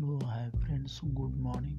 hello hi friends good morning